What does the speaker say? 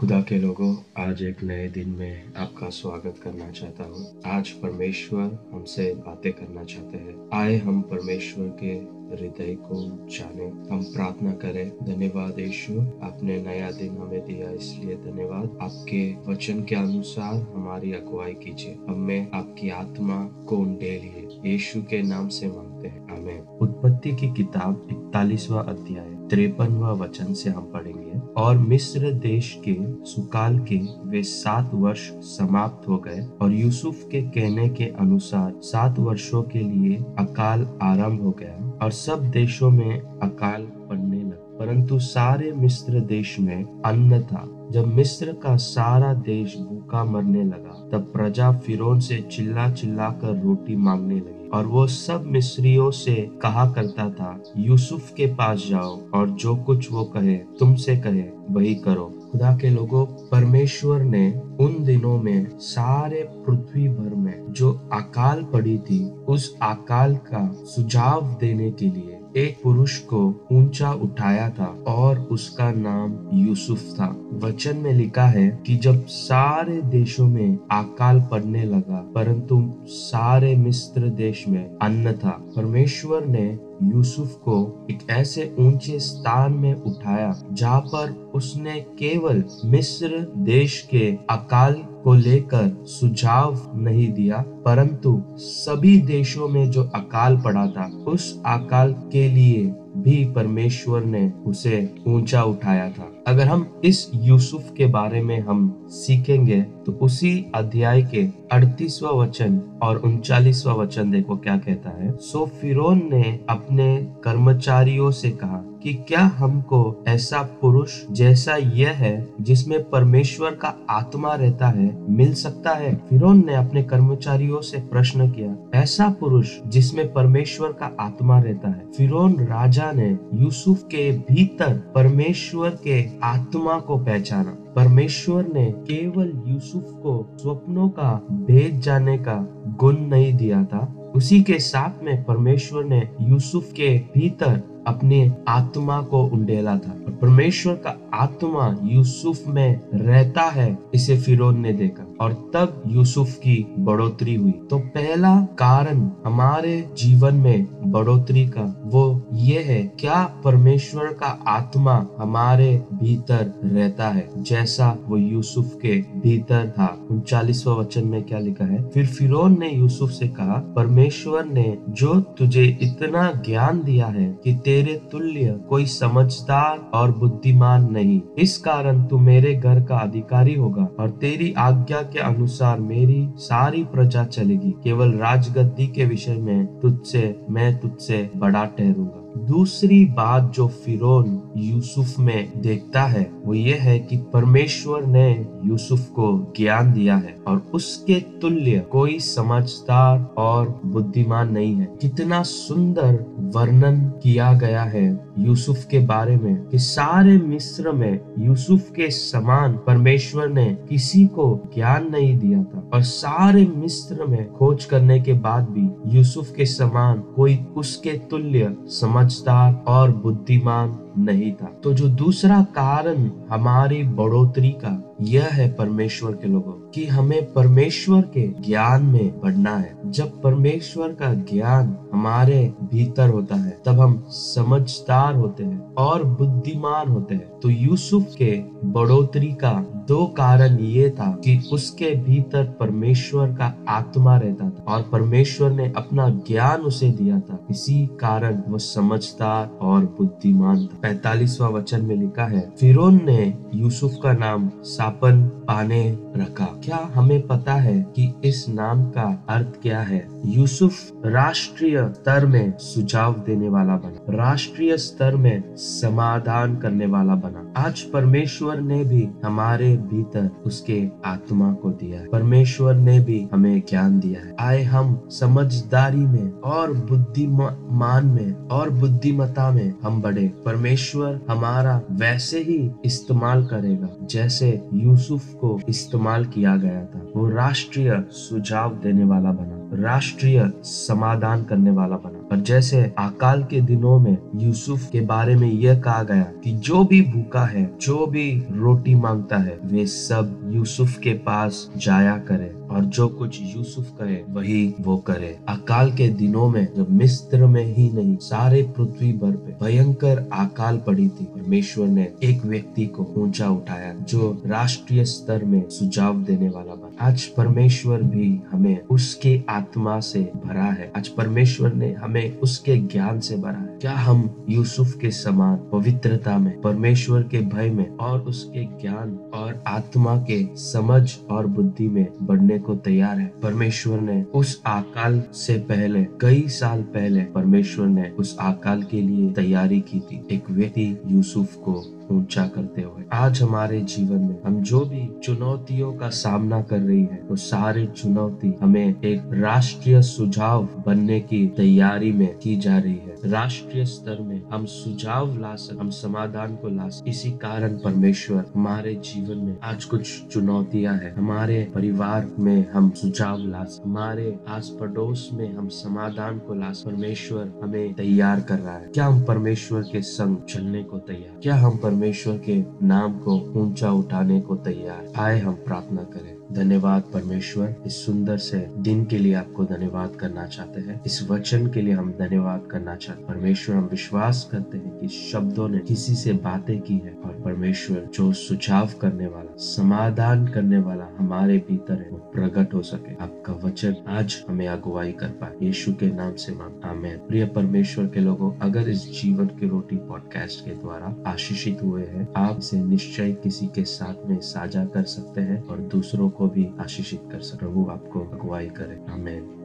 खुदा के लोगों, आज एक नए दिन में आपका स्वागत करना चाहता हूँ। आज परमेश्वर हमसे बातें करना चाहते हैं। आए हम परमेश्वर के हृदय को जाने। हम प्रार्थना करें, धन्यवाद यीशु, आपने नया दिन हमें दिया, इसलिए धन्यवाद। आपके वचन के अनुसार हमारी अगुवाई कीजिए। हमें आपकी आत्मा को उंडेलिए। यीशु के नाम से मांगते हैं। हमें उत्पत्ति की किताब इकतालीसवा अध्याय, तिरपनवा वचन से हम पढ़ेंगे। और मिस्र देश के सुकाल के वे सात वर्ष समाप्त हो गए और यूसुफ के कहने के अनुसार सात वर्षों के लिए अकाल आरंभ हो गया और सब देशों में अकाल परंतु सारे मिस्र देश में अन्न था। जब मिस्र का सारा देश भूखा मरने लगा, तब प्रजा फिरौन से चिल्ला चिल्ला कर रोटी मांगने लगी और वो सब मिस्रियों से कहा करता था, यूसुफ के पास जाओ और जो कुछ वो कहे, तुमसे कहे, वही करो। खुदा के लोगों, परमेश्वर ने उन दिनों में सारे पृथ्वी भर में जो अकाल पड़ी थी, उस अकाल का सुझाव देने के लिए एक पुरुष को ऊँचा उठाया था और उसका नाम यूसुफ था। वचन में लिखा है कि जब सारे देशों में अकाल पड़ने लगा, परंतु सारे मिस्र देश में अन्न था। परमेश्वर ने यूसुफ को एक ऐसे ऊँचे स्थान में उठाया, जहाँ पर उसने केवल मिस्र देश के अकाल को लेकर सुझाव नहीं दिया, परंतु सभी देशों में जो अकाल पड़ा था, उस अकाल के लिए भी परमेश्वर ने उसे ऊँचा उठाया था। अगर हम इस यूसुफ के बारे में हम सीखेंगे तो उसी अध्याय के अड़तीसवा वचन और उनचालीसवा वचन देखो क्या कहता है। सो फिरौन ने अपने कर्मचारियों से कहा कि क्या हमको ऐसा पुरुष जैसा यह है जिसमें परमेश्वर का आत्मा रहता है, मिल सकता है? फिरौन ने अपने कर्मचारियों से प्रश्न किया, ऐसा पुरुष जिसमें परमेश्वर का आत्मा रहता है। फिरौन राजा ने यूसुफ के भीतर परमेश्वर के आत्मा को पहचाना। परमेश्वर ने केवल यूसुफ को स्वप्नों का, भेद जाने का गुण नहीं दिया था। उसी के साथ में परमेश्वर ने यूसुफ के भीतर अपने आत्मा को उंडेला था। परमेश्वर का आत्मा यूसुफ में रहता है, इसे फिरोन ने देखा। और तब यूसुफ की बढ़ोतरी हुई। तो पहला कारण हमारे जीवन में बढ़ोतरी का वो ये है, क्या परमेश्वर का आत्मा हमारे भीतर रहता है? जैसा वो यूसुफ के भीतर था। उनचालीसवा वचन में क्या लिखा है? फिर फिरौन ने यूसुफ से कहा, परमेश्वर ने जो तुझे इतना ज्ञान दिया है कि तेरे तुल्य कोई समझदार और बुद्धिमान नहीं, इस कारण तू मेरे घर का अधिकारी होगा और तेरी आज्ञा के अनुसार मेरी सारी प्रजा चलेगी। केवल राजगद्दी के विषय में तुझसे, मैं तुझसे बड़ा ठहरूँगा। दूसरी बात जो फिरौन यूसुफ में देखता है, वो ये है कि परमेश्वर ने यूसुफ को ज्ञान दिया है और उसके तुल्य कोई समझदार और बुद्धिमान नहीं है। कितना सुंदर वर्णन किया गया है यूसुफ के बारे में कि सारे मिस्र में यूसुफ के समान परमेश्वर ने किसी को ज्ञान नहीं दिया था और सारे मिस्र में खोज करने के बाद भी यूसुफ के समान कोई उसके तुल्य समझदार और बुद्धिमान नहीं था। तो जो दूसरा कारण हमारी बढ़ोतरी का यह है परमेश्वर के लोगों कि हमें परमेश्वर के ज्ञान में बढ़ना है। जब परमेश्वर का ज्ञान हमारे भीतर होता है, तब हम समझदार होते हैं और बुद्धिमान होते हैं। तो यूसुफ के बढ़ोतरी का दो कारण ये था कि उसके भीतर परमेश्वर का आत्मा रहता था और परमेश्वर ने अपना ज्ञान उसे दिया था। इसी कारण वो समझदार और बुद्धिमान था। पैतालीसवा वचन में लिखा है, फिरौन ने यूसुफ का नाम सापन पाने रखा। क्या हमें पता है कि इस नाम का अर्थ क्या है? यूसुफ राष्ट्रीय स्तर में सुझाव देने वाला बना। राष्ट्रीय स्तर में समाधान करने वाला बना। आज परमेश्वर ने भी हमारे भीतर उसके आत्मा को दिया परमेश्वर ने भी हमें ज्ञान दिया है। आए हम समझदारी में और बुद्धिमान में और बुद्धिमता में हम बढ़े। परमेश्वर हमारा वैसे ही इस्तेमाल करेगा। जैसे यूसुफ को इस्तेमाल किया गया था। वो राष्ट्रीय सुझाव देने वाला बना। राष्ट्रीय समाधान करने वाला बना। और जैसे अकाल के दिनों में यूसुफ के बारे में यह कहा गया कि जो भी भूखा है, जो भी रोटी माँगता है, वे सब यूसुफ के पास जाया करे और जो कुछ यूसुफ कहे वही वो करे। अकाल के दिनों में जब मिस्र में ही नहीं, सारे पृथ्वी भर पे भयंकर अकाल पड़ी थी। परमेश्वर ने एक व्यक्ति को ऊँचा उठाया जो राष्ट्रीय स्तर में सुझाव देने वाला बना। आज परमेश्वर भी हमें उसके आत्मा से भरा है। आज परमेश्वर ने हमें उसके ज्ञान से भरा है। क्या हम यूसुफ के समान पवित्रता में, परमेश्वर के भय में और उसके ज्ञान और आत्मा के समझ और बुद्धि में बढ़ने को तैयार है? परमेश्वर ने उस अकाल से पहले, कई साल पहले, परमेश्वर ने उस अकाल के लिए तैयारी की थी। एक व्यक्ति यूसुफ को ऊँचा करते हुए, आज हमारे जीवन में हम जो भी चुनौतियों का सामना कर रही है, वो तो सारी चुनौती हमें एक राष्ट्रीय सुझाव बनने की तैयारी में की जा रही है। राष्ट्रीय स्तर में हम सुझाव ला सक, हम समाधान को ला सक। इसी कारण परमेश्वर हमारे जीवन में आज कुछ चुनौतियाँ हैं। हमारे परिवार में हम सुझाव ला सक, हमारे आस पड़ोस में हम समाधान को ला परमेश्वर हमें तैयार कर रहा है। क्या हम परमेश्वर के संग चलने को तैयार? क्या हम परमेश्वर के नाम को ऊँचा उठाने को तैयार? आए हम प्रार्थना करें। धन्यवाद परमेश्वर। इस सुंदर से दिन के लिए आपको धन्यवाद करना चाहते हैं। इस वचन के लिए हम धन्यवाद करना चाहते परमेश्वर, हम विश्वास करते हैं कि शब्दों ने किसी से बातें की है और परमेश्वर जो सुझाव करने वाला, समाधान करने वाला हमारे भीतर है, वो प्रकट हो सके। आपका वचन आज हमें अगुवाई कर पाए। यीशु के नाम से मांग। आमेन। प्रिय परमेश्वर के लोगों, अगर इस जीवन की रोटी पॉडकास्ट के द्वारा आशीषित हुए हैं, आप इसे निश्चय किसी के साथ में साझा कर सकते हैं और दूसरों को भी आशीषित कर सके वो आपको अगुवाई करे। आमेन।